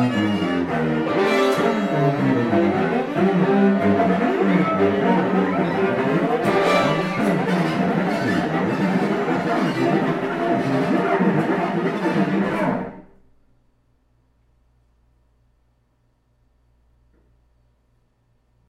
mm mm-hmm. you.